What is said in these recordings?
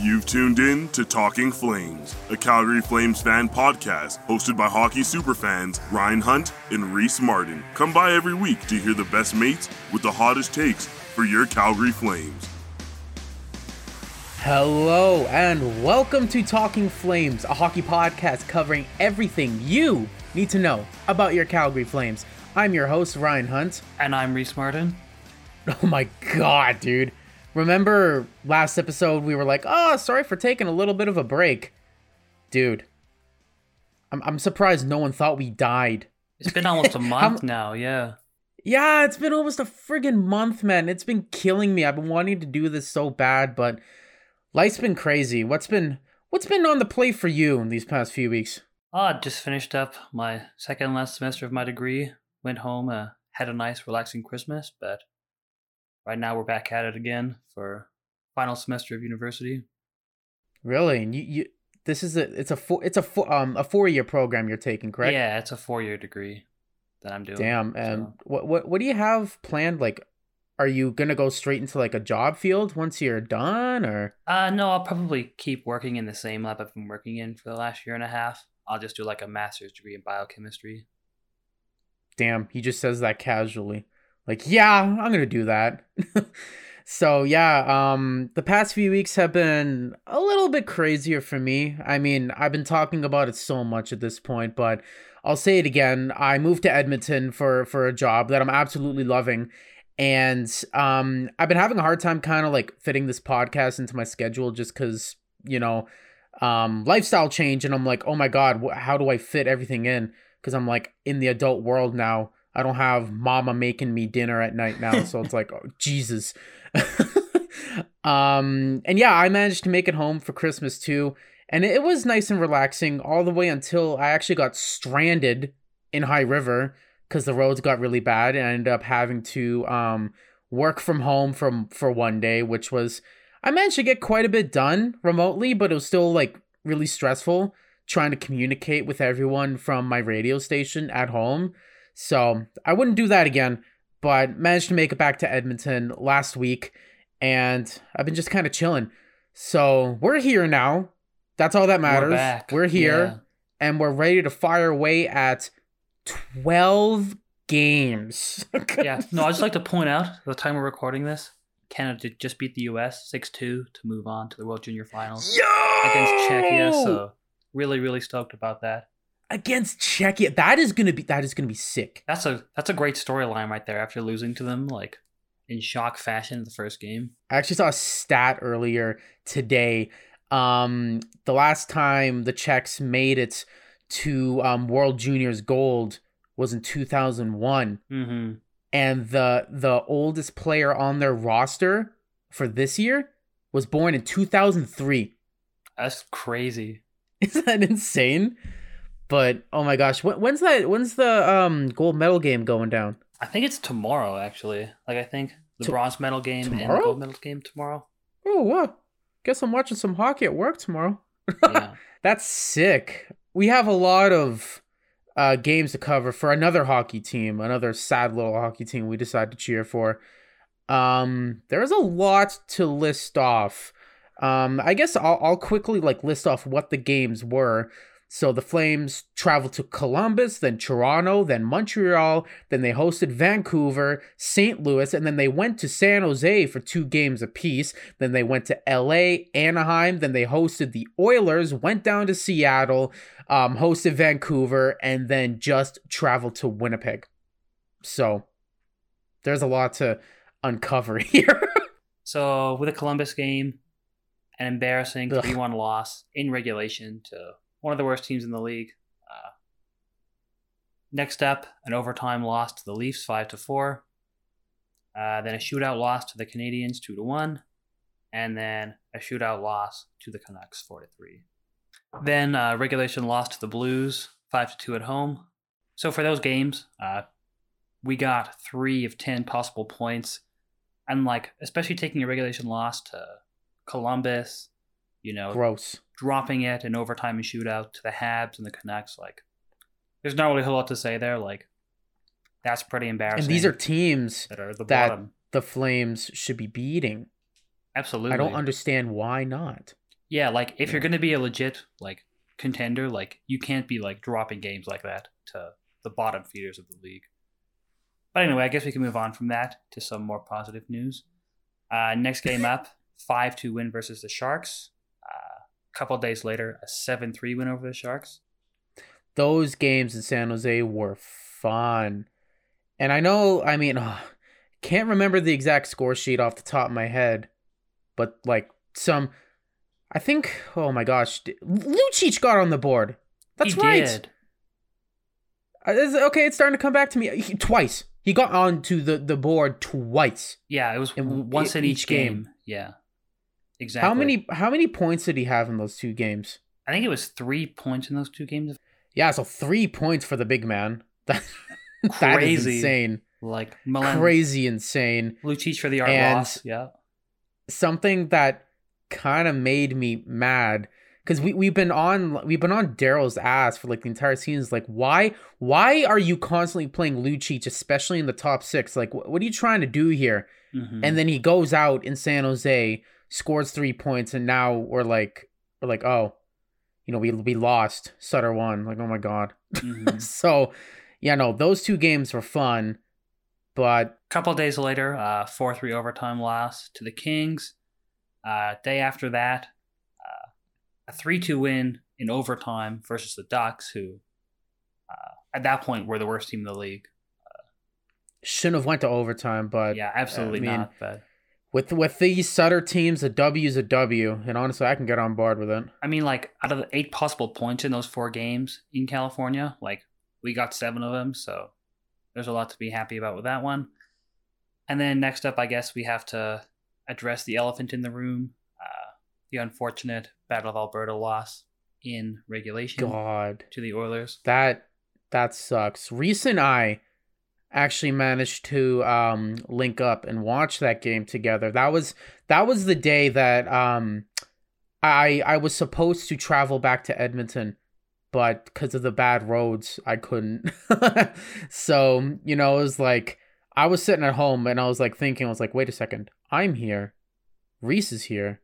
You've tuned in to Talking Flames, a Calgary Flames fan podcast hosted by hockey superfans Ryan Hunt and Reese Martin. Come by every week to hear the best mates with the hottest takes for your Calgary Flames. Hello and welcome to Talking Flames, a hockey podcast covering everything you need to know about your Calgary Flames. I'm your host, Ryan Hunt. And I'm Reese Martin. Oh my god, dude. Remember last episode we were like, oh, sorry for taking a little bit of a break. Dude, I'm, I'm surprised no one thought we died. It's been almost a month now, yeah. Yeah, it's been almost a friggin' month, man. It's been killing me. I've been wanting to do this so bad, but life's been crazy. What's been what's been on the plate for you in these past few weeks? Oh, I just finished up my second last semester of my degree. Went home, uh, had a nice, relaxing Christmas, but right now we're back at it again for final semester of university. Really? And you, you this is a it's a four it's a four um a four year program you're taking, correct? Yeah, it's a four year degree that I'm doing. Damn. so- And what what what do you have planned? Like, are you gonna go straight into like a job field once you're done, or Uh, no, I'll probably keep working in the same lab I've been working in for the last year and a half. I'll just do like a master's degree in biochemistry. damn, he just says that casually. Like, yeah, I'm gonna do that. so yeah, um, the past few weeks have been a little bit crazier for me. I mean, I've been talking about it so much at this point, but I'll say it again. I moved to Edmonton for for a job that I'm absolutely loving. And um, I've been having a hard time kind of like fitting this podcast into my schedule just because, you know, um, lifestyle change. And I'm like, oh my God, wh- how do I fit everything in? Because I'm like in the adult world now. I don't have mama making me dinner at night now. So it's like, oh, Jesus. um, and yeah, I managed to make it home for Christmas too. And it was nice and relaxing all the way until I actually got stranded in High River because the roads got really bad and I ended up having to um work from home from for one day, which was I managed to get quite a bit done remotely, but it was still like really stressful trying to communicate with everyone from my radio station at home. So I wouldn't do that again, but managed to make it back to Edmonton last week and I've been just kind of chilling. So we're here now. That's all that matters. We're back. We're here Yeah. and we're ready to fire away at 12 games. yeah. No, I'd just like to point out the time we're recording this, Canada just beat the US 6 2 to move on to the World Junior Finals Yo! against Czechia. So, really, really stoked about that. Against Czechia. That is gonna be that is gonna be sick. That's a that's a great storyline right there after losing to them, like in shock fashion the first game. I actually saw a stat earlier today. Um, the last time the Czechs made it to um, World Juniors Gold was in 2001, Mm-hmm. and the the oldest player on their roster for this year was born in 2003. That's crazy. Isn't that insane? But oh my gosh, when, when's that? When's the um gold medal game going down? I think it's tomorrow, actually. Like, I think the To- bronze medal game and tomorrow? the gold medal game tomorrow. Oh, what? Guess I'm watching some hockey at work tomorrow. Yeah. That's sick. We have a lot of uh, games to cover for another hockey team, another sad little hockey team we decided to cheer for. Um, there's a lot to list off. Um, I guess I'll, I'll quickly like list off what the games were. So the Flames traveled to Columbus, then Toronto, then Montreal, then they hosted Vancouver, St. Louis, and then they went to San Jose for two games apiece. Then they went to LA, Anaheim, then they hosted the Oilers, went down to Seattle, um, hosted Vancouver, and then just traveled to Winnipeg. So there's a lot to uncover here. So with the Columbus game, an embarrassing 3 1 loss in regulation to one of the worst teams in the league. Uh, next up, an overtime loss to the Leafs 5 to 4. Uh, then a shootout loss to the Canadiens 2 to 1. And then a shootout loss to the Canucks 4 to 3. Then uh, regulation loss to the Blues 5 to 2 at home. So for those games, uh, we got three of 10 possible points and like especially taking a regulation loss to Columbus, you know, Gross. Dropping it in overtime and shootout to the Habs and the Canucks, like there's not really a whole lot to say there. Like that's pretty embarrassing. And these are teams that are the that bottom. the Flames should be beating. Absolutely. I don't understand why not. Yeah, like if you're gonna be a legit like contender, like you can't be like dropping games like that to the bottom feeders of the league. But anyway, I guess we can move on from that to some more positive news. Uh, next game up, five two win versus the Sharks. A couple days later, a seven three win over the Sharks. Those games in San Jose were fun, and I know. I mean, ugh, can't remember the exact score sheet off the top of my head, but like some, I think. Oh my gosh, Lucic got on the board. That's He right. did. Uh, okay, it's starting to come back to me. He, twice. He got onto the, the board twice. Yeah, it was In once in each each game. game. Yeah, exactly. How many how many points did he have in those two games? I think it was three points in those two games. Yeah, so three points for the big man. That, that is Crazy. insane. Like Milan Crazy insane. Lucic for the art And- loss. Yeah. Something that kind of made me mad because we, we've been on we've been on Daryl's ass for like the entire season. It's like why why are you constantly playing Lucic, especially in the top six? Like wh- what are you trying to do here? Mhm. and then he goes out in San Jose, scores three points, and now we're like, we're like, oh, you know, we we lost. Sutter won. Like, oh my god. Mhm. so, yeah, no, those two games were fun, but a couple days later, uh, four three overtime loss to the Kings. Uh, day after that, uh, a three two win in overtime versus the Ducks, who uh, at that point were the worst team in the league. shouldn't have went to overtime. But yeah, absolutely I mean, not. But with with these Sutter teams, a W is a W, and honestly, I can get on board with it. I mean, like out of the eight possible points in those four games in California, like we got seven of them, so there's a lot to be happy about with that one. And then next up, I guess we have to address the elephant in the room, uh, the unfortunate Battle of Alberta loss in regulation God, to the Oilers. that that sucks. Reese and I actually managed to um link up and watch that game together. That was that was the day that um I I was supposed to travel back to Edmonton, but because of the bad roads, I couldn't. so, you know, it was like I was sitting at home and I was like thinking, I was like, wait a second, I'm here. Reese is here.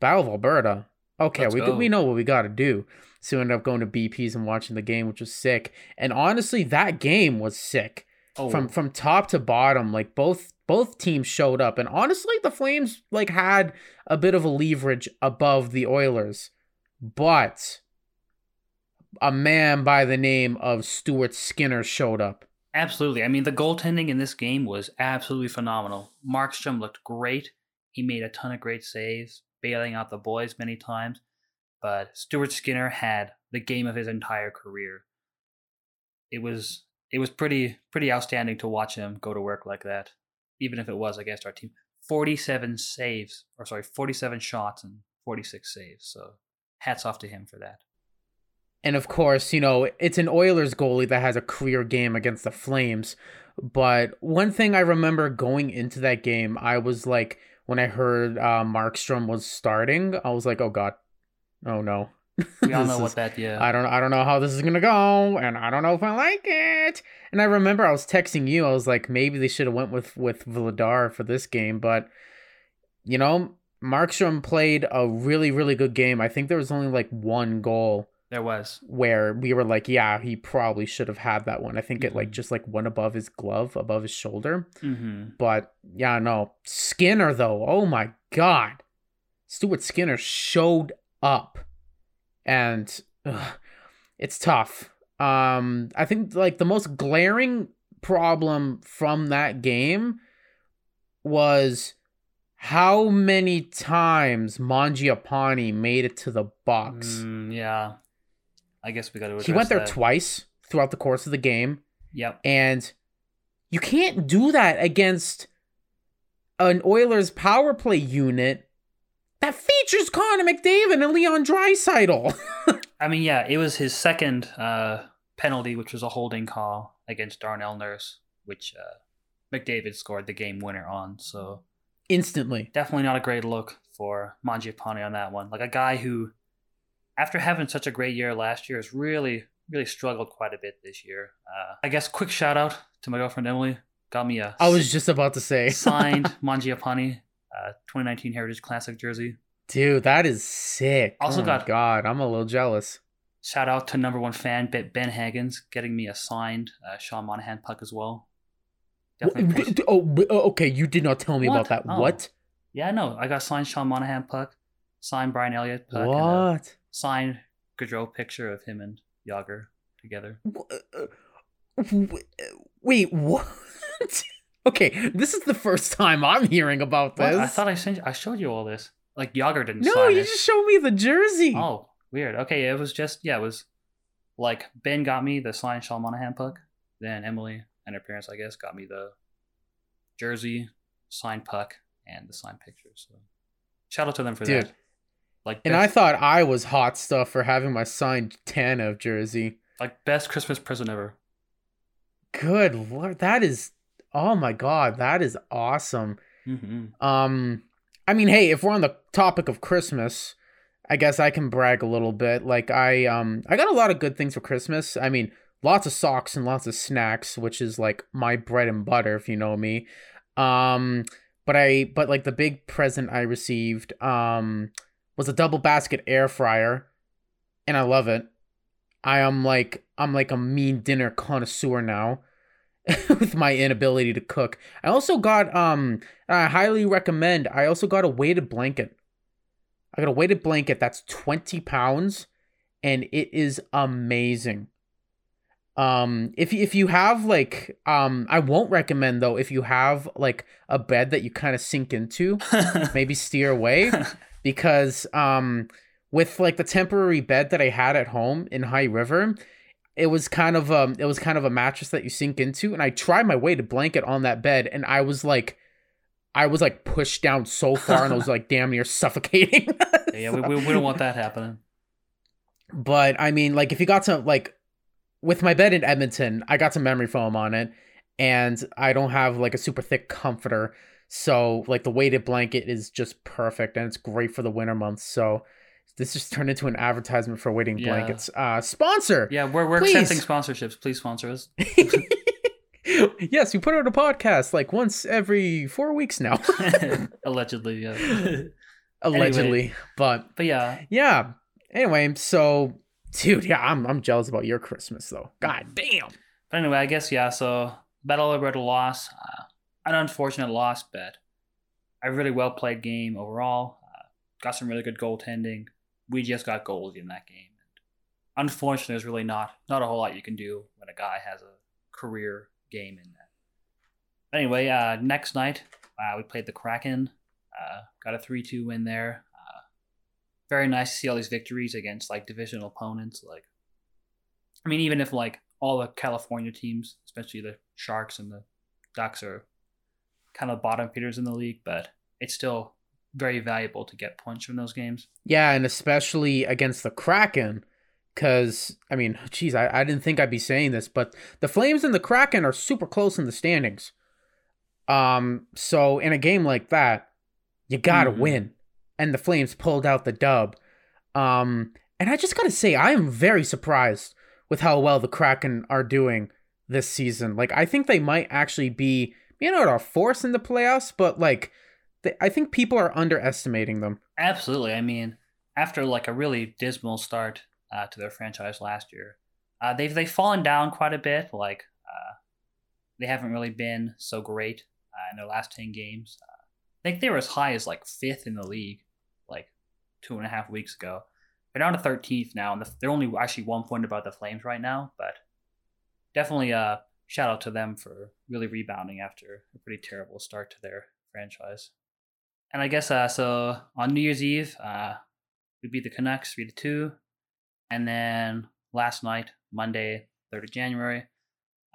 Battle of Alberta. Okay, Let's we go. we know what we got to do. So we ended up going to BP's and watching the game, which was sick. And honestly, that game was sick Oh, from from top to bottom. Like both both teams showed up, and honestly, the Flames like had a bit of a leverage above the Oilers, but a man by the name of Stuart Skinner showed up. absolutely. I mean, the goaltending in this game was absolutely phenomenal. Markstrom looked great. He made a ton of great saves, bailing out the boys many times. But Stuart Skinner had the game of his entire career. It was it was pretty pretty outstanding to watch him go to work like that, even if it was against our team. Forty-seven saves, or sorry, forty-seven shots and forty-six saves. So hats off to him for that. And of course, you know, it's an Oilers goalie that has a career game against the Flames. But one thing I remember going into that game, I was like, when I heard uh, Markstrom was starting, I was like, oh God, oh no. We all know is- what that yeah. I don't I don't know how this is gonna go, and I don't know if I like it. And I remember I was texting you. I was like, maybe they should have went with with Vladar for this game, but you know, Markstrom played a really really good game. I think there was only like one goal there was. where we were like, yeah, he probably should have had that one. I think it like Mhm. just like went above his glove, above his shoulder. Mm-hmm. But yeah, no. Skinner though, oh my god. Stuart Skinner showed up. And ugh, it's tough. Um I think like the most glaring problem from that game was how many times Mangiapane made it to the box. Mm, yeah. I guess we got to. he went there that. twice throughout the course of the game. Yep. And you can't do that against an Oilers power play unit that features Connor McDavid and Leon Draisaitl. I mean, yeah, it was his second uh, penalty, which was a holding call against Darnell Nurse, which uh, McDavid scored the game winner on. So Instantly. definitely not a great look for Mangiapane on that one. Like a guy who, after having such a great year last year, has really, really struggled quite a bit this year. Uh, I guess quick shout out to my girlfriend Emily. Got me a I was just about to say. signed Mangiapane uh, 2019 Heritage Classic jersey. Dude, that is sick. Also oh got- God, I'm a little jealous. Shout out to number one fan Ben Ben Haggins getting me a signed uh, Sean Monahan puck as well. Definitely Wh- appreciate- wh- Oh, oh, okay. You did not tell me What? about that. Oh. What? Yeah, no, I got signed Sean Monahan puck, signed Brian Elliott puck, and What? signed Gaudreau picture of him and Jagr together. Uh, wh- Wait, what? Okay, this is the first time I'm hearing about What? this. I thought I sent I showed you all this. Like Jagr didn't no, you it. just showed me the jersey. Oh, weird. Okay, it was just yeah, it was like Ben got me the signed Sean Monahan puck. Then Emily and her parents, I guess, got me the jersey, signed puck, and the signed picture. So shout out to them for Dude. that. Like and I thought I was hot stuff for having my signed Tanev jersey. like best Christmas present ever. Good lord, that is. Oh my god, that is awesome. Mm-hmm. Um, I mean, hey, if we're on the topic of Christmas, I guess I can brag a little bit. Like I, um, I got a lot of good things for Christmas. I mean, lots of socks and lots of snacks, which is like my bread and butter, if you know me. Um, but I, but like the big present I received, um, was a double basket air fryer, and I love it. I am like, I'm like a mean dinner connoisseur now. with my inability to cook. I also got um I highly recommend. I also got a weighted blanket. I got a weighted blanket that's 20 pounds and it is amazing. Um if if you have like um I won't recommend though if you have like a bed that you kind of sink into, maybe steer away because um with like the temporary bed that I had at home in High River, it was kind of um it was kind of a mattress that you sink into and I tried my way to blanket on that bed and I was like I was like pushed down so far and I was like damn near suffocating. yeah, we, we, we don't want that happening. but I mean like if you got some like with my bed in Edmonton, I got some memory foam on it and I don't have like a super thick comforter. So like the weighted blanket is just perfect and it's great for the winter months. So this just turned into an advertisement for weighted Yeah. blankets. Uh sponsor. Yeah, we're we're Please. accepting sponsorships. Please sponsor us. yes, we put out a podcast like once every four weeks now, Allegedly, yeah. allegedly. But But yeah, yeah. Anyway, so dude, yeah, I'm I'm jealous about your Christmas though. God damn. But anyway, I guess yeah. So Battle Alberta loss, uh, an unfortunate loss, but a really well played game overall. Uh, got some really good goaltending. We just got goals in that game. And unfortunately, there's really not not a whole lot you can do when a guy has a career game in that. Anyway, uh, next night uh, we played the Kraken. Uh, got a three two win there. Uh, very nice to see all these victories against like divisional opponents. Like, I mean, even if like all the California teams, especially the Sharks and the Ducks, are kind of bottom feeders in the league, but it's still very valuable to get points from those games. Yeah, and especially against the Kraken. Cause I mean, geez, I, I didn't think I'd be saying this, but the Flames and the Kraken are super close in the standings. Um, so in a game like that, you gotta Mhm. win. And the Flames pulled out the dub. Um, and I just gotta say, I am very surprised with how well the Kraken are doing this season. Like, I think they might actually be, you know, a force in the playoffs, but like, they, I think people are underestimating them. Absolutely. I mean, after like a really dismal start uh, to their franchise last year, uh, they've they've fallen down quite a bit. Like uh, they haven't really been so great uh, in their last ten games. Uh, I think they were as high as like fifth in the league, like two and a half weeks ago. They're down to thirteenth now, and they're only actually one point above the Flames right now. But definitely, a shout out to them for really rebounding after a pretty terrible start to their franchise. And I guess uh, so on New Year's Eve, uh, we beat the Canucks three to two, and then last night, Monday, third of January,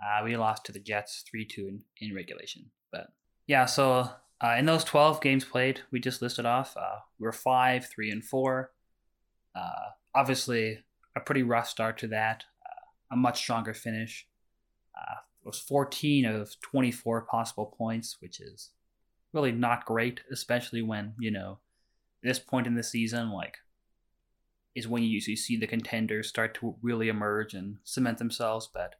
uh, we lost to the Jets three two in, in regulation. But yeah, so uh, in those twelve games played, we just listed off, uh, we were five, three, and four. Uh, obviously, a pretty rough start to that. Uh, a much stronger finish. Uh, it was fourteen of twenty four possible points, which is really not great, especially when, you know, this point in the season, like, is when you usually see the contenders start to really emerge and cement themselves. But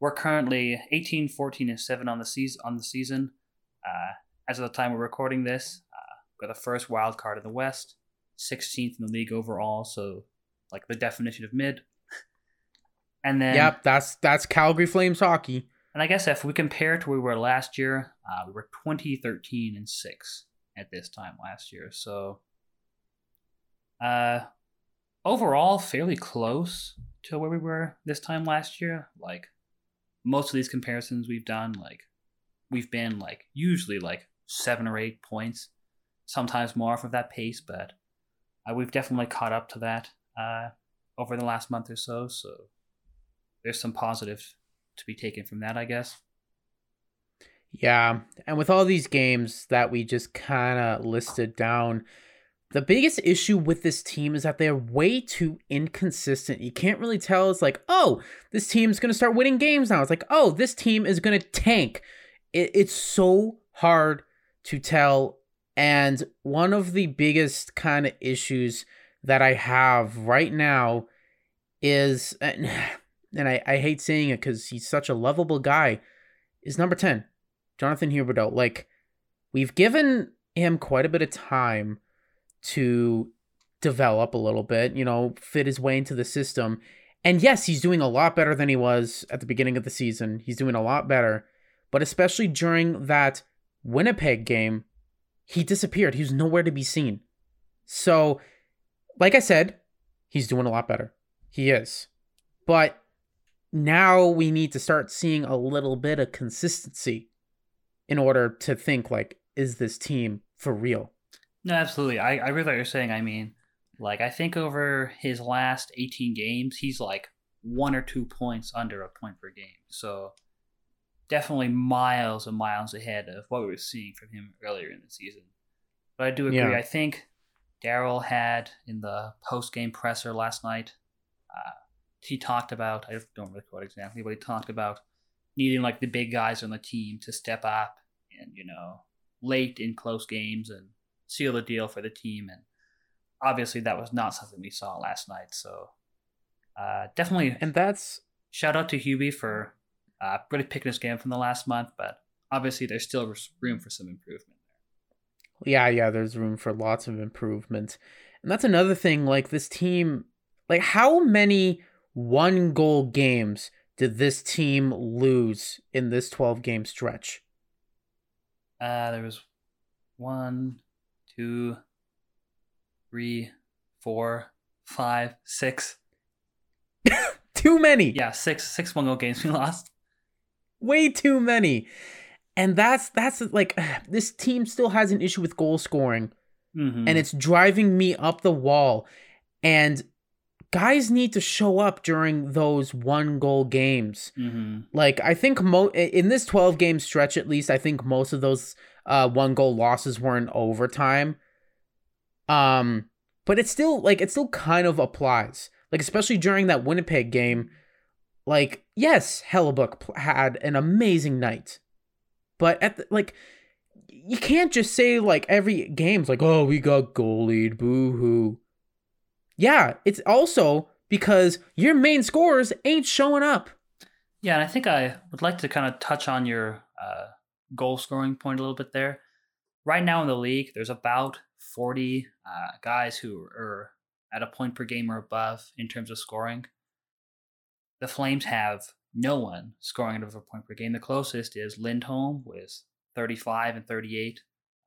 we're currently 18, 14, and 7 on the season. On the season. Uh, as of the time we're recording this, uh, we're the first wild card in the West. 16th in the league overall, so like the definition of mid. And then Yep, that's that's Calgary Flames hockey. And I guess if we compare to where we were last year, uh, we were 2013 and 6 at this time last year. So, uh, overall, fairly close to where we were this time last year. Like, most of these comparisons we've done, like, we've been, like, usually, like, seven or eight points, sometimes more off of that pace, but uh, we've definitely caught up to that uh, over the last month or so. So, there's some positive to be taken from that, I guess. Yeah, and with all these games that we just kind of listed down, the biggest issue with this team is that they're way too inconsistent. You can't really tell. It's like, oh, this team's going to start winning games now. It's like, oh, this team is going to tank. It, it's so hard to tell. And one of the biggest kind of issues that I have right now is, and I, I hate saying it because he's such a lovable guy, is number 10, Jonathan Huberdeau. Like, we've given him quite a bit of time to develop a little bit, you know, fit his way into the system. And yes, he's doing a lot better than he was at the beginning of the season. He's doing a lot better. But especially during that Winnipeg game, he disappeared. He was nowhere to be seen. So, like I said, he's doing a lot better. He is. But now we need to start seeing a little bit of consistency in order to think like, is this team for real? No, absolutely. I, I really what you're saying. I mean, like I think over his last 18 games, he's like one or two points under a point per game. So definitely miles and miles ahead of what we were seeing from him earlier in the season. But I do agree. Yeah. I think Daryl had in the post game presser last night. Uh, he talked about I don't really quote exactly, but he talked about needing like the big guys on the team to step up and you know late in close games and seal the deal for the team. And obviously, that was not something we saw last night. So uh, definitely, And that's shout out to Hubie for uh, really picking his game from the last month. But obviously, there's still room for some improvement. yeah, yeah, there's room for lots of improvement. And that's another thing like this team like how many one goal games did this team lose in this 12 game stretch? Uh, there was one, two, three, four, five, six. Too many. Yeah, six six one goal games we lost. way too many. And that's that's like this team still has an issue with goal scoring Mm-hmm. and it's driving me up the wall. And guys need to show up during those one goal games. mm-hmm. Like I think mo in this 12 game stretch at least I think most of those uh one goal losses were in overtime. Um but it's still like it still kind of applies. Like especially during that Winnipeg game like yes, Hellebuyck had an amazing night. But at the, like you can't just say like every game's like oh we got goalied boo hoo. Yeah, it's also because your main scorers ain't showing up. Yeah, and I think I would like to kind of touch on your uh, goal scoring point a little bit there. Right now in the league, there's about 40 uh, guys who are at a point per game or above in terms of scoring. The Flames have no one scoring over a point per game. The closest is Lindholm with 35 and 38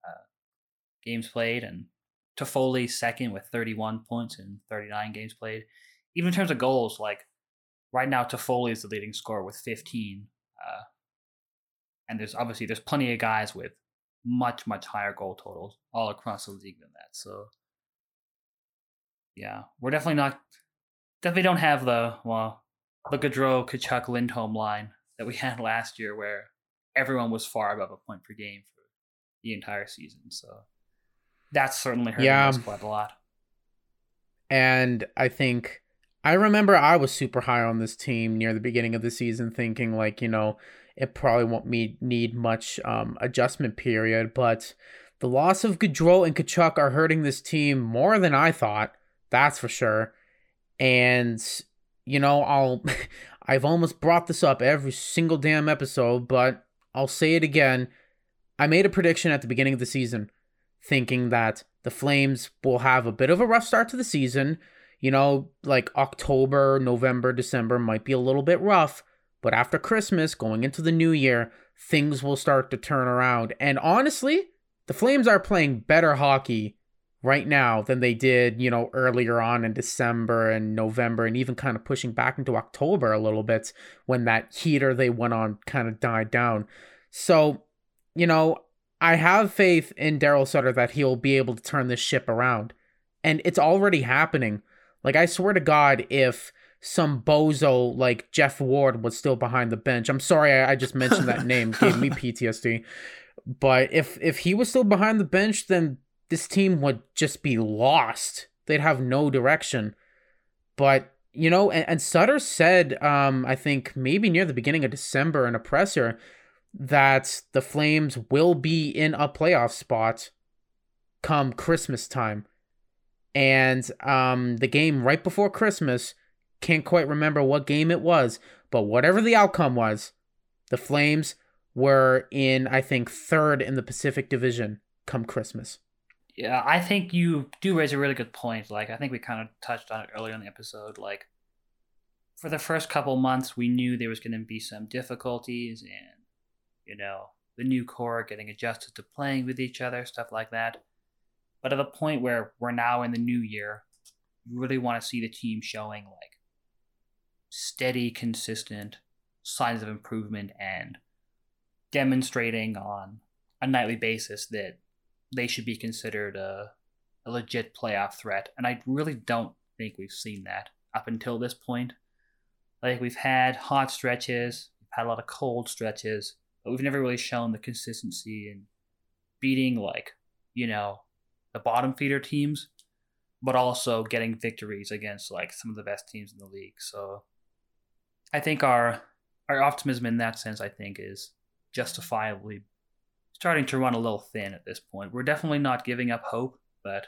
uh, games played, and Toffoli second with 31 points in 39 games played. Even in terms of goals, like right now Toffoli is the leading scorer with 15. Uh, and there's obviously there's plenty of guys with much much higher goal totals all across the league than that. So yeah, we're definitely not definitely don't have the well the Gaudreau, Tkachuk, Lindholm line that we had last year where everyone was far above a point per game for the entire season. So that's certainly hurting Yeah. us quite a lot. And I think I remember I was super high on this team near the beginning of the season, thinking like, you know, it probably won't me need much um, adjustment period. But the loss of Gaudreau and Tkachuk are hurting this team more than I thought. That's for sure. And you know, I'll I've almost brought this up every single damn episode, but I'll say it again. I made a prediction at the beginning of the season thinking that the Flames will have a bit of a rough start to the season. You know, like October, November, December might be a little bit rough, but after Christmas, going into the new year, things will start to turn around. And honestly, the Flames are playing better hockey right now than they did, you know, earlier on in December and November and even kind of pushing back into October a little bit when that heater they went on kind of died down. So, you know, I have faith in Daryl Sutter that he'll be able to turn this ship around. And it's already happening. Like, I swear to God, if some bozo like Geoff Ward was still behind the bench, I'm sorry I, I just mentioned that name, gave me PTSD. But if if he was still behind the bench, then this team would just be lost. They'd have no direction. But you know, and, and Sutter said, um, I think maybe near the beginning of December in a presser that the Flames will be in a playoff spot come Christmas time. And um, the game right before Christmas, can't quite remember what game it was, but whatever the outcome was, the Flames were in, I think, third in the Pacific Division come Christmas. Yeah, I think you do raise a really good point. Like, I think we kind of touched on it earlier in the episode. Like, for the first couple months, we knew there was going to be some difficulties and you know, the new core getting adjusted to playing with each other, stuff like that. But at the point where we're now in the new year, you really want to see the team showing like steady, consistent signs of improvement and demonstrating on a nightly basis that they should be considered a, a legit playoff threat. And I really don't think we've seen that up until this point. Like we've had hot stretches, we've had a lot of cold stretches, but we've never really shown the consistency in beating like you know the bottom feeder teams, but also getting victories against like some of the best teams in the league. So I think our our optimism in that sense, I think, is justifiably starting to run a little thin at this point. We're definitely not giving up hope, but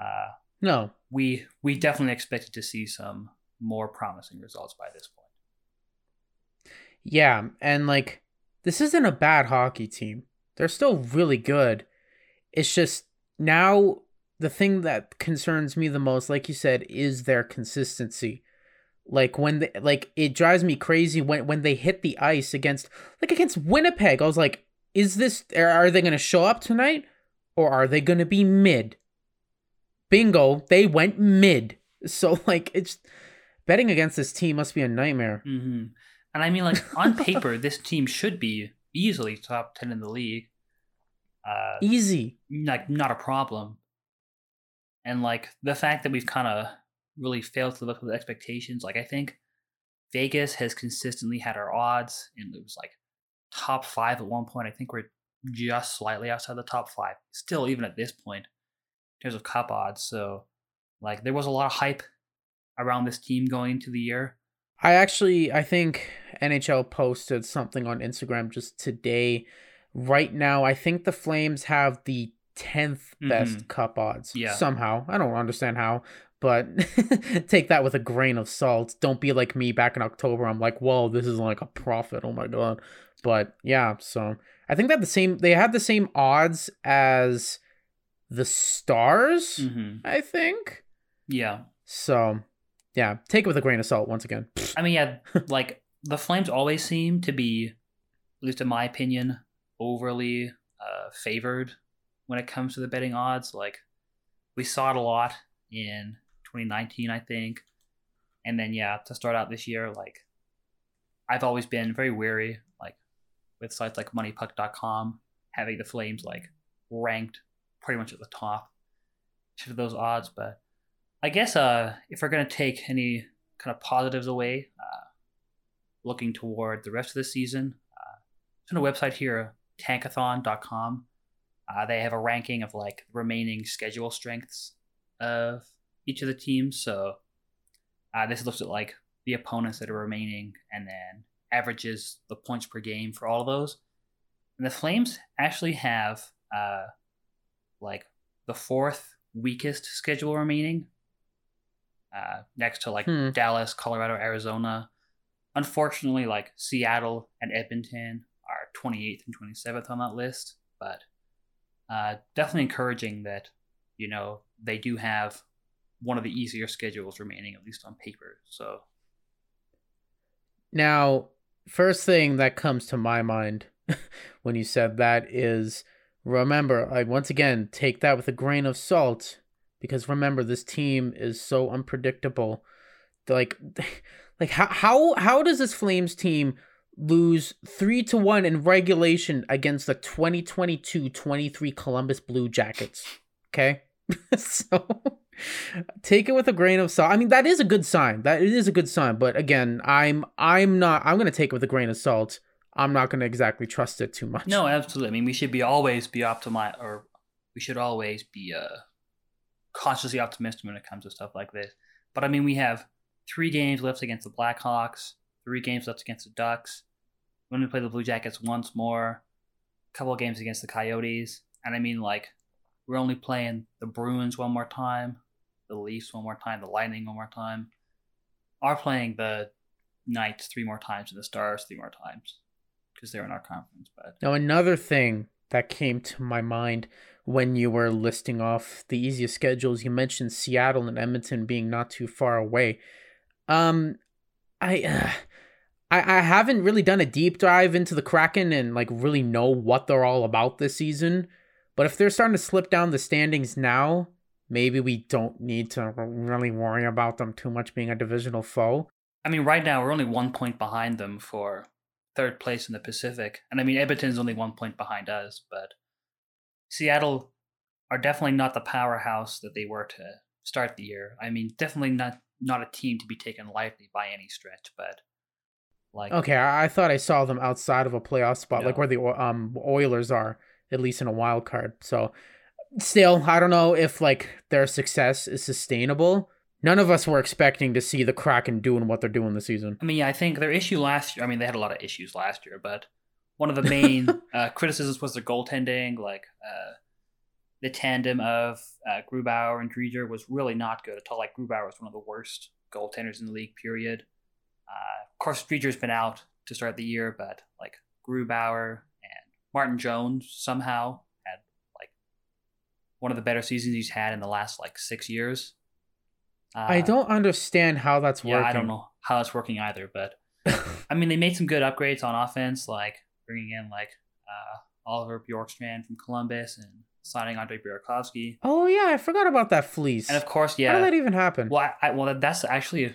uh, no, we we definitely expected to see some more promising results by this point. Yeah, and like this isn't a bad hockey team. They're still really good. It's just now the thing that concerns me the most, like you said, is their consistency. Like when they like it drives me crazy when when they hit the ice against like against Winnipeg. I was like, is this are they gonna show up tonight? Or are they gonna be mid? Bingo, they went mid. So like it's betting against this team must be a nightmare. Mm-hmm. And I mean, like on paper, this team should be easily top ten in the league. Uh, Easy, like not a problem. And like the fact that we've kind of really failed to live up to the expectations. Like I think Vegas has consistently had our odds, and it was like top five at one point. I think we're just slightly outside the top five. Still, even at this point, in terms of cup odds. So, like, there was a lot of hype around this team going into the year. I actually I think NHL posted something on Instagram just today. Right now, I think the Flames have the 10th best mm-hmm. cup odds. Yeah. Somehow. I don't understand how, but take that with a grain of salt. Don't be like me back in October. I'm like, whoa, this is like a profit. Oh my god. But yeah, so I think that the same they had the same odds as the stars, mm-hmm. I think. Yeah. So yeah, take it with a grain of salt once again. I mean, yeah, like the Flames always seem to be, at least in my opinion, overly uh, favored when it comes to the betting odds. Like we saw it a lot in 2019, I think, and then yeah, to start out this year, like I've always been very wary, like with sites like MoneyPuck.com having the Flames like ranked pretty much at the top to those odds, but I guess uh, if we're going to take any kind of positives away, uh, looking toward the rest of the season, uh, on a website here, tankathon.com. Uh, they have a ranking of like remaining schedule strengths of each of the teams. So uh, this looks at like the opponents that are remaining and then averages the points per game for all of those. And the Flames actually have uh, like the fourth weakest schedule remaining uh, next to like hmm. Dallas, Colorado, Arizona. Unfortunately, like Seattle and Edmonton are 28th and 27th on that list, but uh, definitely encouraging that you know, they do have one of the easier schedules remaining, at least on paper. So Now, first thing that comes to my mind when you said that is remember, I once again, take that with a grain of salt because remember this team is so unpredictable. Like like how how how does this Flames team lose 3 to 1 in regulation against the 2022-23 Columbus Blue Jackets? Okay? so take it with a grain of salt. I mean, that is a good sign. That it is a good sign. But again, I'm I'm not. I'm gonna take it with a grain of salt. I'm not gonna exactly trust it too much. No, absolutely. I mean, we should be always be optimi or we should always be uh cautiously optimistic when it comes to stuff like this. But I mean, we have three games left against the Blackhawks, three games left against the Ducks. When we play the Blue Jackets once more, a couple of games against the Coyotes, and I mean, like, we're only playing the Bruins one more time, the Leafs one more time, the Lightning one more time. Are playing the Knights three more times and the Stars three more times because they're in our conference. But now another thing that came to my mind when you were listing off the easiest schedules, you mentioned Seattle and Edmonton being not too far away. Um, I. Uh, I, I haven't really done a deep dive into the Kraken and like really know what they're all about this season. But if they're starting to slip down the standings now, maybe we don't need to really worry about them too much being a divisional foe. I mean, right now we're only one point behind them for third place in the Pacific, and I mean Edmonton's only one point behind us. But Seattle are definitely not the powerhouse that they were to start the year. I mean, definitely not not a team to be taken lightly by any stretch. But like, okay, I, I thought I saw them outside of a playoff spot, no. like where the um Oilers are, at least in a wild card. So, still, I don't know if like their success is sustainable. None of us were expecting to see the Kraken doing what they're doing this season. I mean, yeah, I think their issue last year. I mean, they had a lot of issues last year, but one of the main uh, criticisms was their goaltending. Like uh, the tandem of uh, Grubauer and Driedger was really not good at all. Like Grubauer was one of the worst goaltenders in the league. Period. Uh, of course, Driedger's been out to start the year, but like Grubauer and Martin Jones somehow had like one of the better seasons he's had in the last like six years. Uh, I don't understand how that's yeah, working. I don't know how that's working either, but I mean, they made some good upgrades on offense, like bringing in like uh, Oliver Bjorkstrand from Columbus and signing Andre Burakovsky. Oh yeah, I forgot about that fleece. And of course, yeah. How did that even happen? Well, I, I, well, that's actually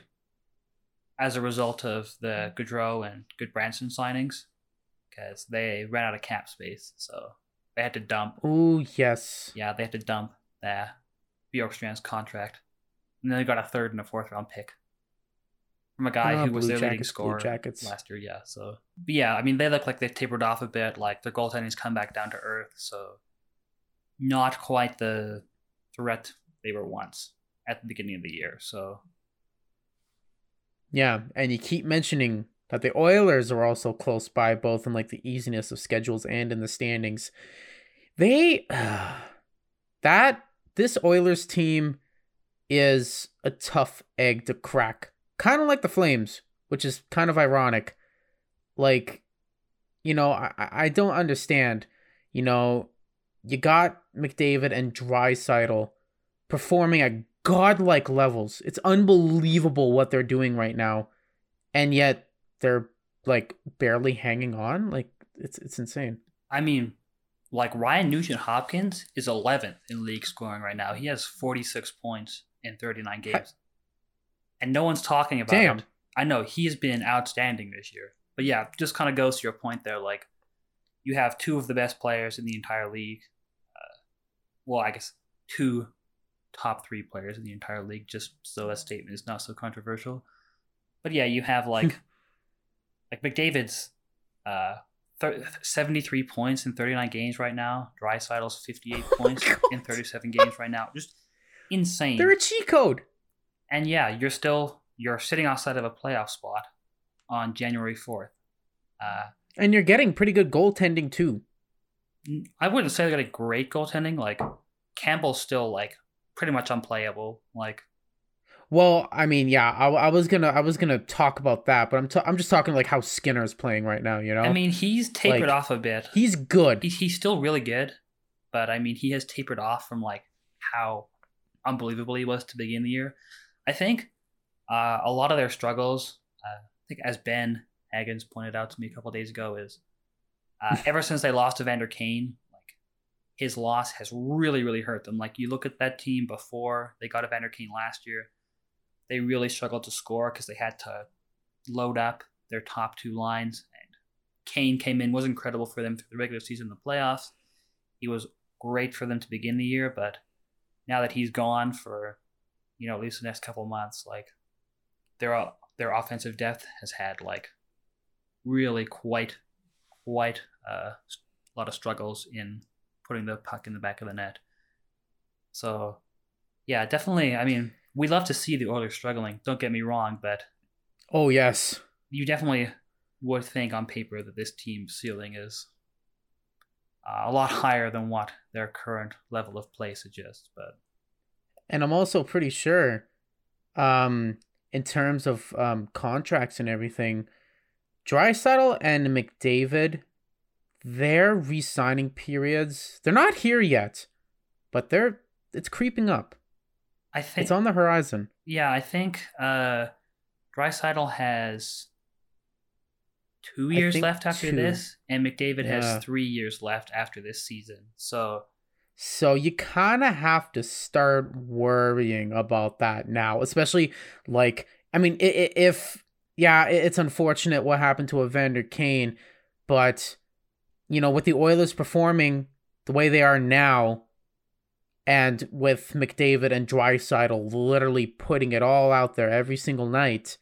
as a result of the Gaudreau and Gudbranson signings, because they ran out of cap space, so they had to dump. Oh yes. Yeah, they had to dump the Bjorkstrand's contract, and then they got a third and a fourth round pick from a guy oh, who was their jackets, leading scorer last year. Yeah, so but yeah, I mean they look like they've tapered off a bit. Like their goaltending's come back down to earth, so not quite the threat they were once at the beginning of the year. So yeah, and you keep mentioning that the Oilers are also close by, both in like the easiness of schedules and in the standings. They uh, that this Oilers team is a tough egg to crack, kind of like the Flames, which is kind of ironic. Like, you know, I I don't understand. You know, you got McDavid and Draisaitl performing at godlike levels. It's unbelievable what they're doing right now. And yet they're like barely hanging on. Like it's it's insane. I mean, like Ryan Nugent Hopkins is 11th in league scoring right now. He has 46 points in 39 games. And no one's talking about Damn. him. I know he's been outstanding this year. But yeah, just kind of goes to your point there like you have two of the best players in the entire league. Uh, well, I guess two top three players in the entire league, just so that statement is not so controversial. But yeah, you have like like McDavid's uh, 73 points in 39 games right now. Draisaitl's 58 points in 37 games right now. Just insane. They're a cheat code. And yeah, you're still you're sitting outside of a playoff spot on January 4th. Uh, and you're getting pretty good goaltending too. I wouldn't say they got a great goaltending. Like Campbell's still like pretty much unplayable. Like, well, I mean, yeah, I, I was gonna I was gonna talk about that, but I'm t- I'm just talking like how Skinner's playing right now. You know, I mean, he's tapered like, off a bit. He's good. He's he's still really good, but I mean, he has tapered off from like how unbelievable he was to begin the year. I think uh, a lot of their struggles, uh, I think as Ben Hagens pointed out to me a couple days ago, is uh, ever since they lost to Vander Kane, like his loss has really, really hurt them. Like you look at that team before they got Evander Kane last year, they really struggled to score because they had to load up their top two lines. And Kane came in, was incredible for them through the regular season and the playoffs. He was great for them to begin the year, but now that he's gone for, you know, at least the next couple months, like their their offensive depth has had like really quite quite uh, a lot of struggles in putting the puck in the back of the net. So, yeah, definitely. I mean, we love to see the Oilers struggling. Don't get me wrong, but oh yes, you definitely would think on paper that this team's ceiling is uh, a lot higher than what their current level of play suggests. But and I'm also pretty sure, um, in terms of um, contracts and everything, Draisaitl and McDavid, their re-signing periods, they're not here yet, but they're it's creeping up. I think it's on the horizon. Yeah, I think uh Draisaitl has two years left after two. this, and McDavid yeah. has three years left after this season. So so you kind of have to start worrying about that now, especially like I mean, if yeah, it's unfortunate what happened to Evander Kane, but you know, with the Oilers performing the way they are now, and with McDavid and Draisaitl literally putting it all out there every single night,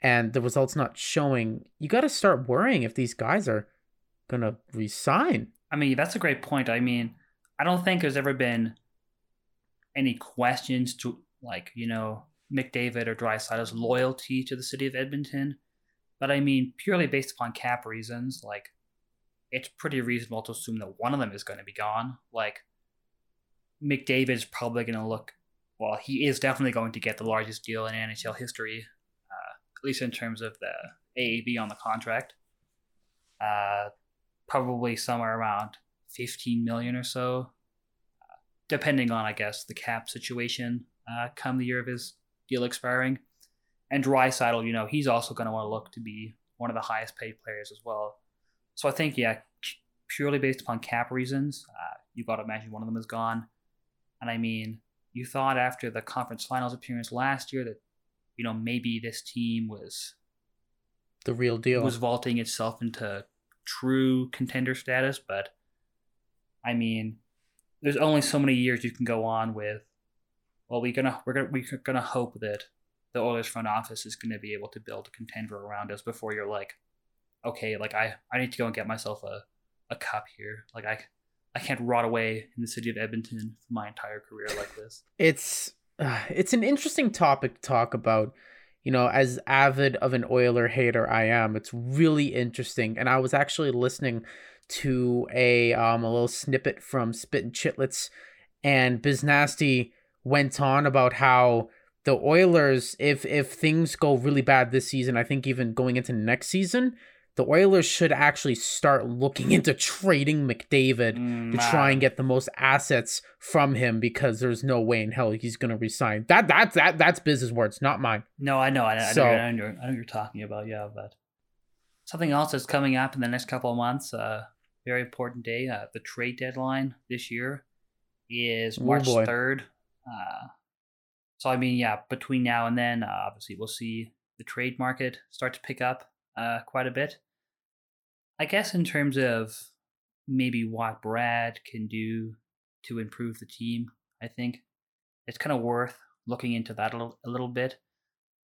and the results not showing, you got to start worrying if these guys are gonna resign. I mean, that's a great point. I mean, I don't think there's ever been any questions to like you know McDavid or Draisaitl's loyalty to the city of Edmonton. But I mean, purely based upon cap reasons, like it's pretty reasonable to assume that one of them is going to be gone. Like McDavid's probably going to look. Well, he is definitely going to get the largest deal in NHL history, uh, at least in terms of the AAV on the contract. Uh, probably somewhere around 15 million or so, depending on, I guess, the cap situation uh, come the year of his deal expiring. And Draisaitl, you know, he's also going to want to look to be one of the highest paid players as well. So I think, yeah, purely based upon cap reasons, uh, you got to imagine one of them is gone. And I mean, you thought after the conference finals appearance last year that, you know, maybe this team was the real deal, was vaulting itself into true contender status. But I mean, there's only so many years you can go on with well, we're gonna we're gonna we're gonna hope that the Oilers front office is gonna be able to build a contender around us before you're like, okay, like I I need to go and get myself a a cup here. Like I I can't rot away in the city of Edmonton for my entire career like this. It's uh, it's an interesting topic to talk about. You know, as avid of an Oiler hater I am, it's really interesting. And I was actually listening to a um a little snippet from Spittin' Chiclets and Biznasty went on about how the Oilers, if if things go really bad this season, I think even going into next season, the Oilers should actually start looking into trading McDavid mm, to try and get the most assets from him because there's no way in hell he's gonna resign. That that's that that's business words, not mine. No, I know, I, I, so, know, I, know, I know what you're talking about. Yeah, but something else that's coming up in the next couple of months. Uh, very important day. Uh, the trade deadline this year is March third. Uh, so I mean, yeah, between now and then, uh, obviously we'll see the trade market start to pick up uh, quite a bit. I guess in terms of maybe what Brad can do to improve the team, I think it's kind of worth looking into that a little, a little bit.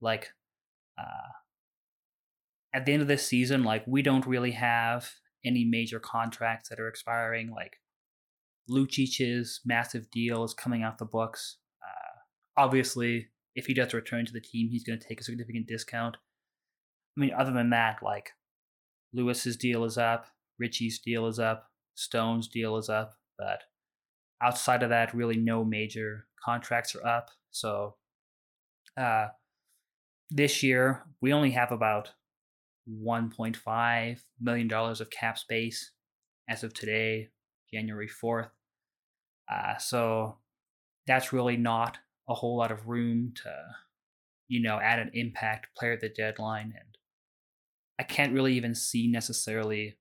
Like, uh, at the end of this season, like we don't really have any major contracts that are expiring. Like Lucic's massive deal is coming off the books. Uh, obviously, if he does return to the team, he's going to take a significant discount. I mean, other than that, like Lewis's deal is up, Ritchie's deal is up, Stone's deal is up, but outside of that, really no major contracts are up. So uh, this year, we only have about $1.5 million of cap space as of today, January 4th. Uh, so that's really not a whole lot of room to, you know, add an impact player at the deadline. And I can't really even see necessarily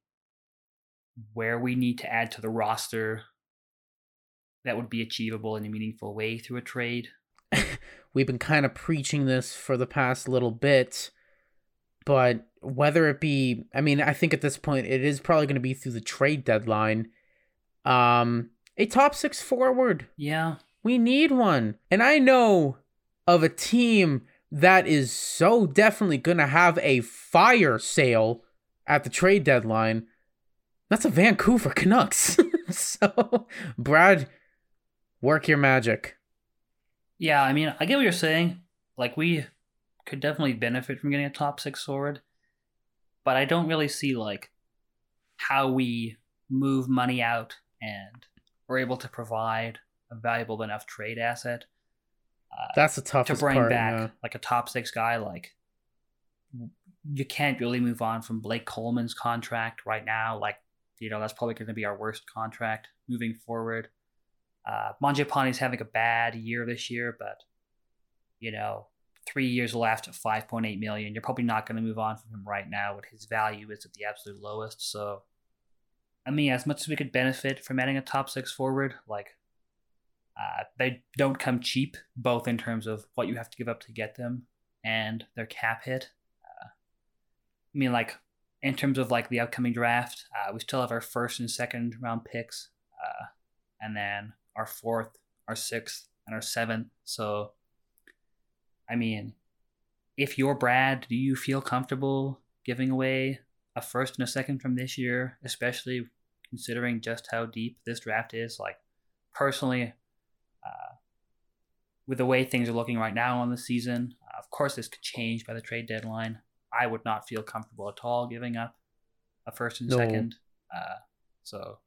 where we need to add to the roster that would be achievable in a meaningful way through a trade. We've been kind of preaching this for the past little bit, but whether it be, I mean, I think at this point it is probably going to be through the trade deadline. Um, a top six forward. Yeah. We need one. And I know of a team that is so definitely going to have a fire sale at the trade deadline. That's a Vancouver Canucks. so, Brad, work your magic. Yeah, I mean, I get what you're saying. Like, we could definitely benefit from getting a top six forward, but I don't really see, like, how we move money out and we're able to provide a valuable enough trade asset. Uh, That's the toughest to bring part, back yeah. like a top six guy. Like you can't really move on from Blake Coleman's contract right now. Like you know that's probably going to be our worst contract moving forward. Uh, Mangiapane's having a bad year this year, but you know three years left at 5.8 million. You're probably not going to move on from him right now, What his value is at the absolute lowest. So I mean, as much as we could benefit from adding a top six forward, like uh, they don't come cheap, both in terms of what you have to give up to get them and their cap hit. Uh, I mean, like in terms of like the upcoming draft, uh, we still have our first and second round picks, uh, and then our fourth, our sixth, and our seventh. So, I mean, if you're Brad, do you feel comfortable giving away a first and a second from this year, especially considering just how deep this draft is? Like, personally, with the way things are looking right now on the season, uh, of course, this could change by the trade deadline. I would not feel comfortable at all giving up a first and No. second. Uh, so,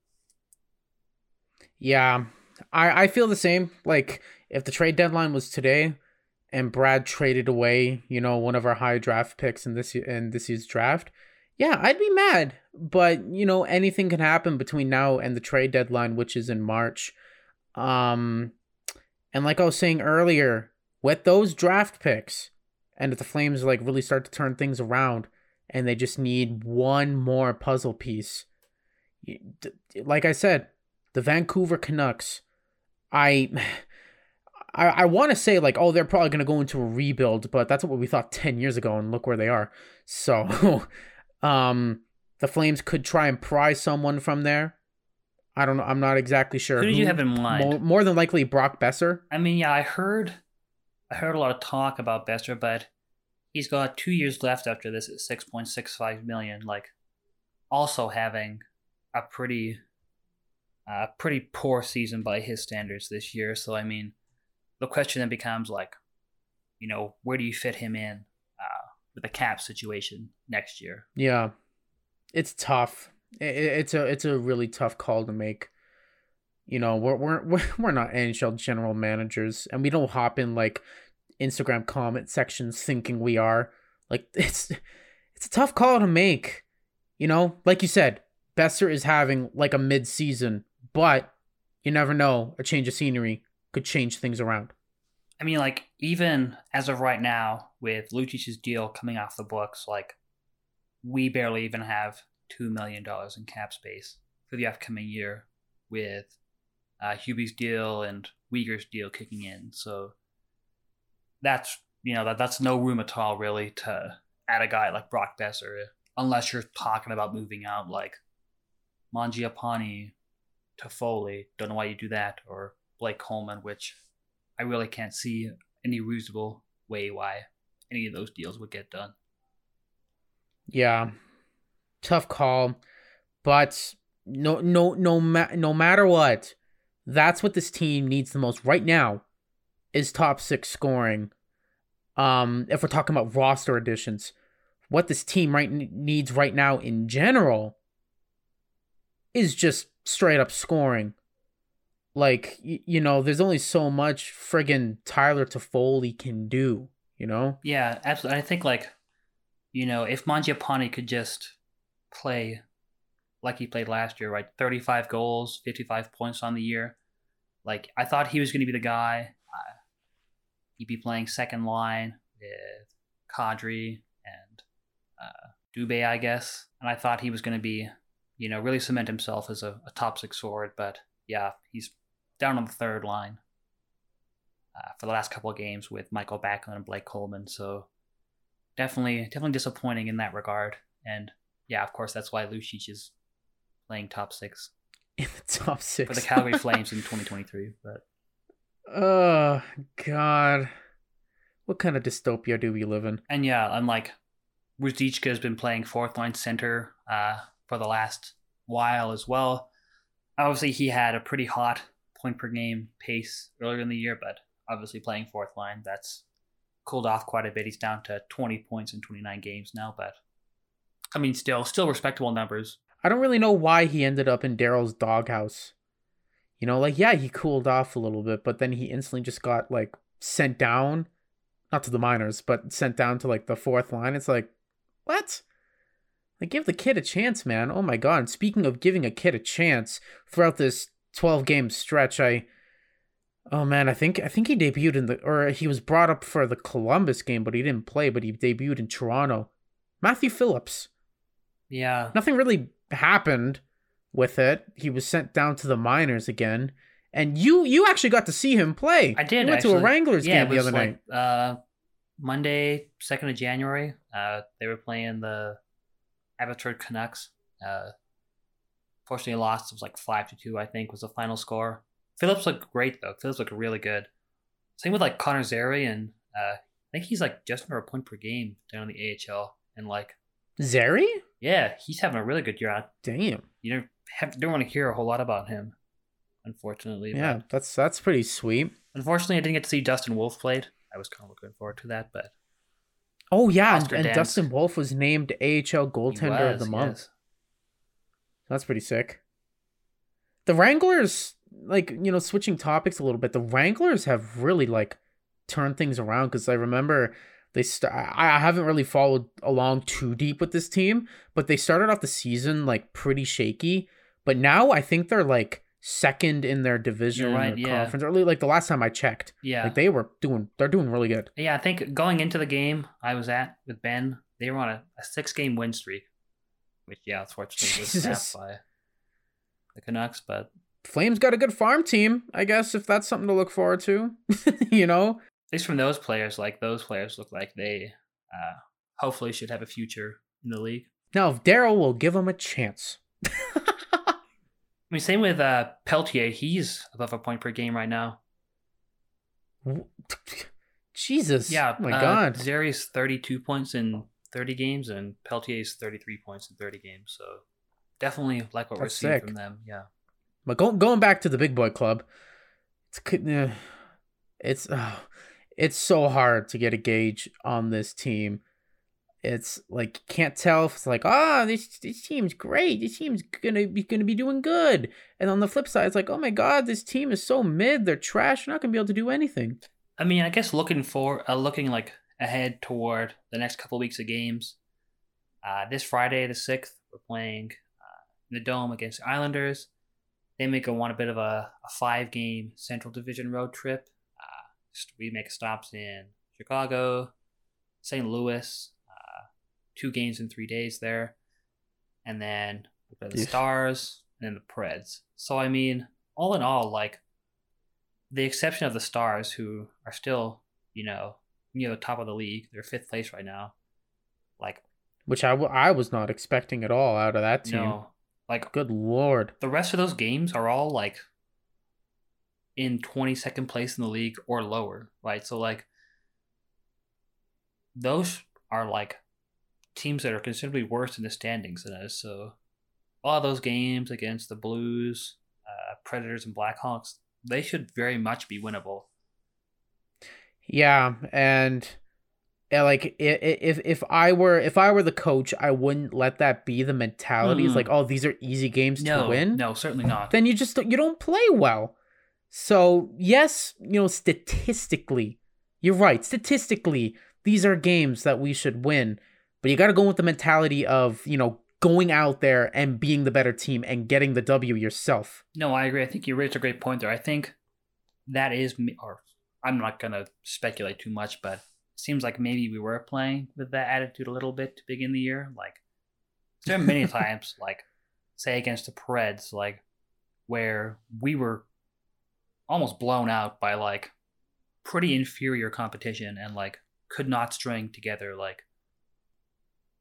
Yeah, I I feel the same. Like if the trade deadline was today, and Brad traded away, you know, one of our high draft picks in this in this year's draft, yeah, I'd be mad. But you know, anything can happen between now and the trade deadline, which is in March. Um, and like I was saying earlier, with those draft picks, and if the Flames like really start to turn things around, and they just need one more puzzle piece, like I said, the Vancouver Canucks, I. I, I want to say like oh they're probably going to go into a rebuild but that's what we thought 10 years ago and look where they are so um the flames could try and pry someone from there i don't know i'm not exactly sure who did you have in mind? more, more than likely brock boeser I mean, yeah, I heard, I heard a lot of talk about Boeser, but he's got two years left after this at six point six five million. Like, also having a pretty, uh, pretty poor season by his standards this year. So I mean, the question then becomes like, you know, where do you fit him in uh, with the cap situation next year? yeah it's tough I- I- it's a it's a really tough call to make. You know we're we're we're, not nhl general managers and we don't hop in like instagram comment sections thinking we are. Like it's it's a tough call to make. You know like you said boeser is having like a mid-season but you never know a change of scenery could change things around. I mean, like even as of right now, with Lucic's deal coming off the books, like we barely even have two million dollars in cap space for the upcoming year, with uh, Hubie's deal and Weegar's deal kicking in. So that's you know that that's no room at all really to add a guy like Brock Boeser, unless you're talking about moving out like Mangiapane Toffoli. Don't know why you do that, or Blake Coleman, which I really can't see any reasonable way why any of those deals would get done. Yeah, tough call, but no, no, no, ma- no matter what, that's what this team needs the most right now, is top six scoring. Um, if we're talking about roster additions, what this team right needs right now in general is just straight up scoring. Like you know, there's only so much friggin' Tyler Toffoli can do. You know. Yeah, absolutely. I think like, you know, if Mangiapane could just play like he played last year, right? 35 goals, 55 points on the year. Like I thought he was going to be the guy. Uh, he'd be playing second line with Kadri and uh, Dubé, I guess. And I thought he was going to be, you know, really cement himself as a, a top six forward. But yeah, he's down on the third line uh, for the last couple of games with Mikael Backlund and Blake Coleman. So definitely, definitely disappointing in that regard. And yeah, of course, that's why Lucic is playing top six in the top six for the Calgary Flames in 2023. But oh god, what kind of dystopia do we live in? and yeah, and like has been playing fourth line center uh, for the last while as well. Obviously, he had a pretty hot point per game pace earlier in the year, but obviously playing fourth line, that's cooled off quite a bit. He's down to 20 points in 29 games now, but I mean, still, still respectable numbers. I don't really know why he ended up in Darryl's doghouse. You know, like yeah, he cooled off a little bit, but then he instantly just got like sent down, not to the minors, but sent down to like the fourth line. It's like, what? Like give the kid a chance, man. Oh my god. And speaking of giving a kid a chance, throughout this 12 game stretch, I Oh man, I think I think he debuted in the or he was brought up for the Columbus game, but he didn't play, but he debuted in Toronto. Matthew Phillips. Yeah. Nothing really happened with it. He was sent down to the minors again. And you you actually got to see him play. I did. You went actually. to a Wranglers yeah, game the other like, night. Uh, Monday, second of January. Uh, they were playing the Abbotsford Canucks. Uh, fortunately, lost. It was like five to two. I think was the final score. Phillips looked great though. Phillips looked really good. Same with like Connor Zary, and uh, I think he's like just under a point per game down in the AHL. And like, Zary? Yeah, he's having a really good year. Damn. You don't have, don't want to hear a whole lot about him, unfortunately. but- Yeah, that's that's pretty sweet. Unfortunately, I didn't get to see Dustin Wolf played. I was kind of looking forward to that, but Oh yeah, and, Oscar and. Dustin Wolf was named AHL goaltender of the month. yes. That's pretty sick. The Wranglers, like, you know, switching topics a little bit, the Wranglers have really, like, turned things around because I remember they st- I I haven't really followed along too deep with this team, but they started off the season, like, pretty shaky. But now I think they're, like, second in their division right, or yeah. conference. Or, like, the last time I checked. Yeah, Like, they were doing, they're doing really good. yeah. I think going into the game I was at with Ben, they were on a, a six-game win streak, which yeah, unfortunately was snapped by the Canucks. But Flames got a good farm team, I guess, if that's something to look forward to. you know? At least from those players, like those players look like they uh, hopefully should have a future in the league. Now, if Darryl will give them a chance. I mean, same with uh, Pelletier. He's above a point per game right now. Jesus. Yeah. Oh my uh, God. Zary's 32 points in 30 games, and Pelletier's 33 points in 30 games. So definitely like what That's we're seeing sick. from them. Yeah. But go, going back to the big boy club, it's uh, it's uh, it's so hard to get a gauge on this team. It's like you can't tell if it's like ah this this team's great. This team's gonna be gonna be doing good. And on the flip side, it's like oh my god, this team is so mid. They're trash. They're not gonna be able to do anything. I mean, I guess looking for uh, looking like ahead toward the next couple weeks of games. Uh, this Friday, the sixth, we're playing uh, in the dome against Islanders. They make a want a bit of a, a five game Central Division road trip. We make stops in Chicago, St. Louis, uh, two games in three days there, and then the Yeah. Stars and then the Preds. So I mean, all in all, like the exception of the Stars, who are still, you know, near the top of the league. They're fifth place right now. Like, Which I, w- I was not expecting at all out of that team. no, like Good lord. the rest of those games are all like in 22nd place in the league or lower, right? So like those are like teams that are considerably worse in the standings than us. So all those games against the Blues, uh, Predators, and Blackhawks, they should very much be winnable. Yeah, and like if if I were if I were the coach, I wouldn't let that be the mentality. It's Mm. like, oh, these are easy games No, to win. no, certainly not. Then you just you don't play well. So yes, you know statistically, you're right. Statistically, these are games that we should win, but you got to go with the mentality of you know going out there and being the better team and getting the W yourself. No, I agree. I think you raised a great point there. I think that is, m- or I'm not gonna speculate too much, but it seems like maybe we were playing with that attitude a little bit to begin the year. Like there are many times, like say against the Preds, like where we were almost blown out by like pretty inferior competition and like could not string together like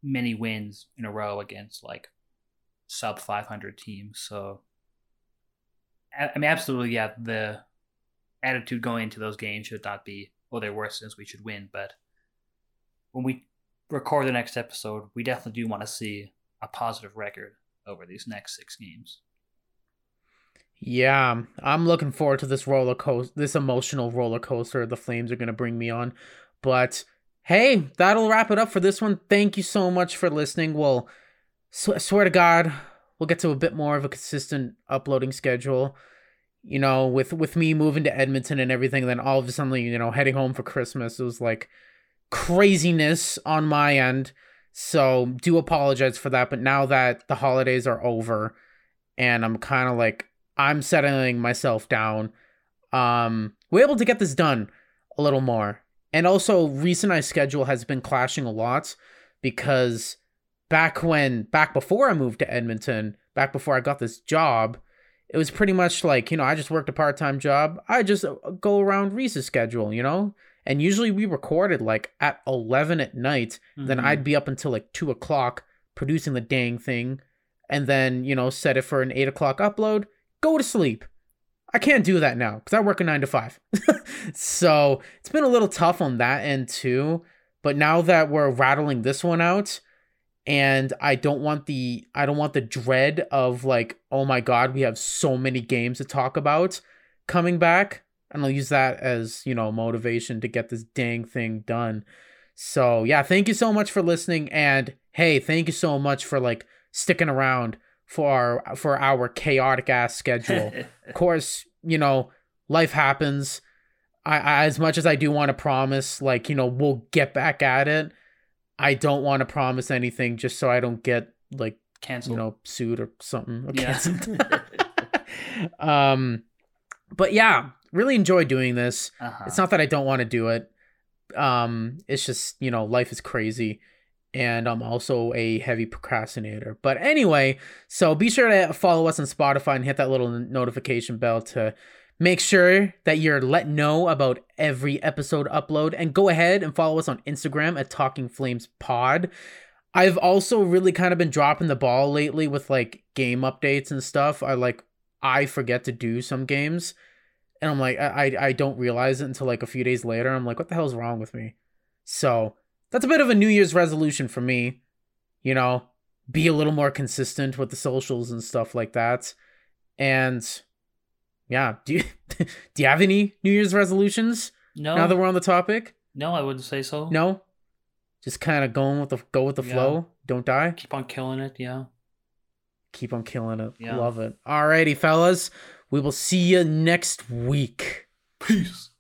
many wins in a row against like sub 500 teams. So, I mean, absolutely, yeah, the attitude going into those games should not be, "Oh, they're worse since we should win. But when we record the next episode, we definitely do want to see a positive record over these next six games. Yeah, I'm looking forward to this roller coaster, this emotional roller coaster the Flames are going to bring me on. But hey, that'll wrap it up for this one. Thank you so much for listening. Well, sw- swear to God, we'll get to a bit more of a consistent uploading schedule. You know, with with me moving to Edmonton and everything, then all of a sudden, you know, heading home for Christmas, it was like craziness on my end. So do apologize for that. But now that the holidays are over, and I'm kind of like I'm settling myself down. Um, we're able to get this done a little more. And also, recent I schedule has been clashing a lot because back when, back before I moved to Edmonton, back before I got this job, it was pretty much like, you know, I just worked a part time job. I just uh, go around Reese's schedule, you know? And usually we recorded like at 11 at night. Then Mhm. I'd be up until like 2 o'clock producing the dang thing. And then, you know, set it for an 8 o'clock upload go to sleep. I can't do that now because I work a nine to five. so it's been a little tough on that end too. But now that we're rattling this one out, and I don't want the I don't want the dread of like, oh my god, we have so many games to talk about coming back. And I'll use that as, you know, motivation to get this dang thing done. So yeah, thank you so much for listening. And hey, thank you so much for like sticking around for our for our chaotic ass schedule. of course, you know, life happens. I, I as much as I do want to promise, like, you know, we'll get back at it. I don't want to promise anything just so I don't get like, Cancel. you know, sued or something. or Yeah. canceled. um but yeah, really enjoy doing this. uh-huh. It's not that I don't want to do it. Um, it's just you know life is crazy, and I'm also a heavy procrastinator. But anyway, so be sure to follow us on Spotify and hit that little notification bell to make sure that you're let know about every episode upload. And go ahead and follow us on Instagram at Talking Flames Pod. I've also really kind of been dropping the ball lately with like game updates and stuff. I like I forget to do some games and I'm like, I, I don't realize it until like a few days later. I'm like, what the hell's wrong with me? So that's a bit of a New Year's resolution for me. You know, be a little more consistent with the socials and stuff like that. And yeah, do you do you have any New Year's resolutions no, now that we're on the topic? no, I wouldn't say so. No, just kind of going with the go with the Yeah. flow. Don't die. Keep on killing it, yeah. Keep on killing it. Yeah. Love it. Alrighty, fellas. We will see you next week. Peace.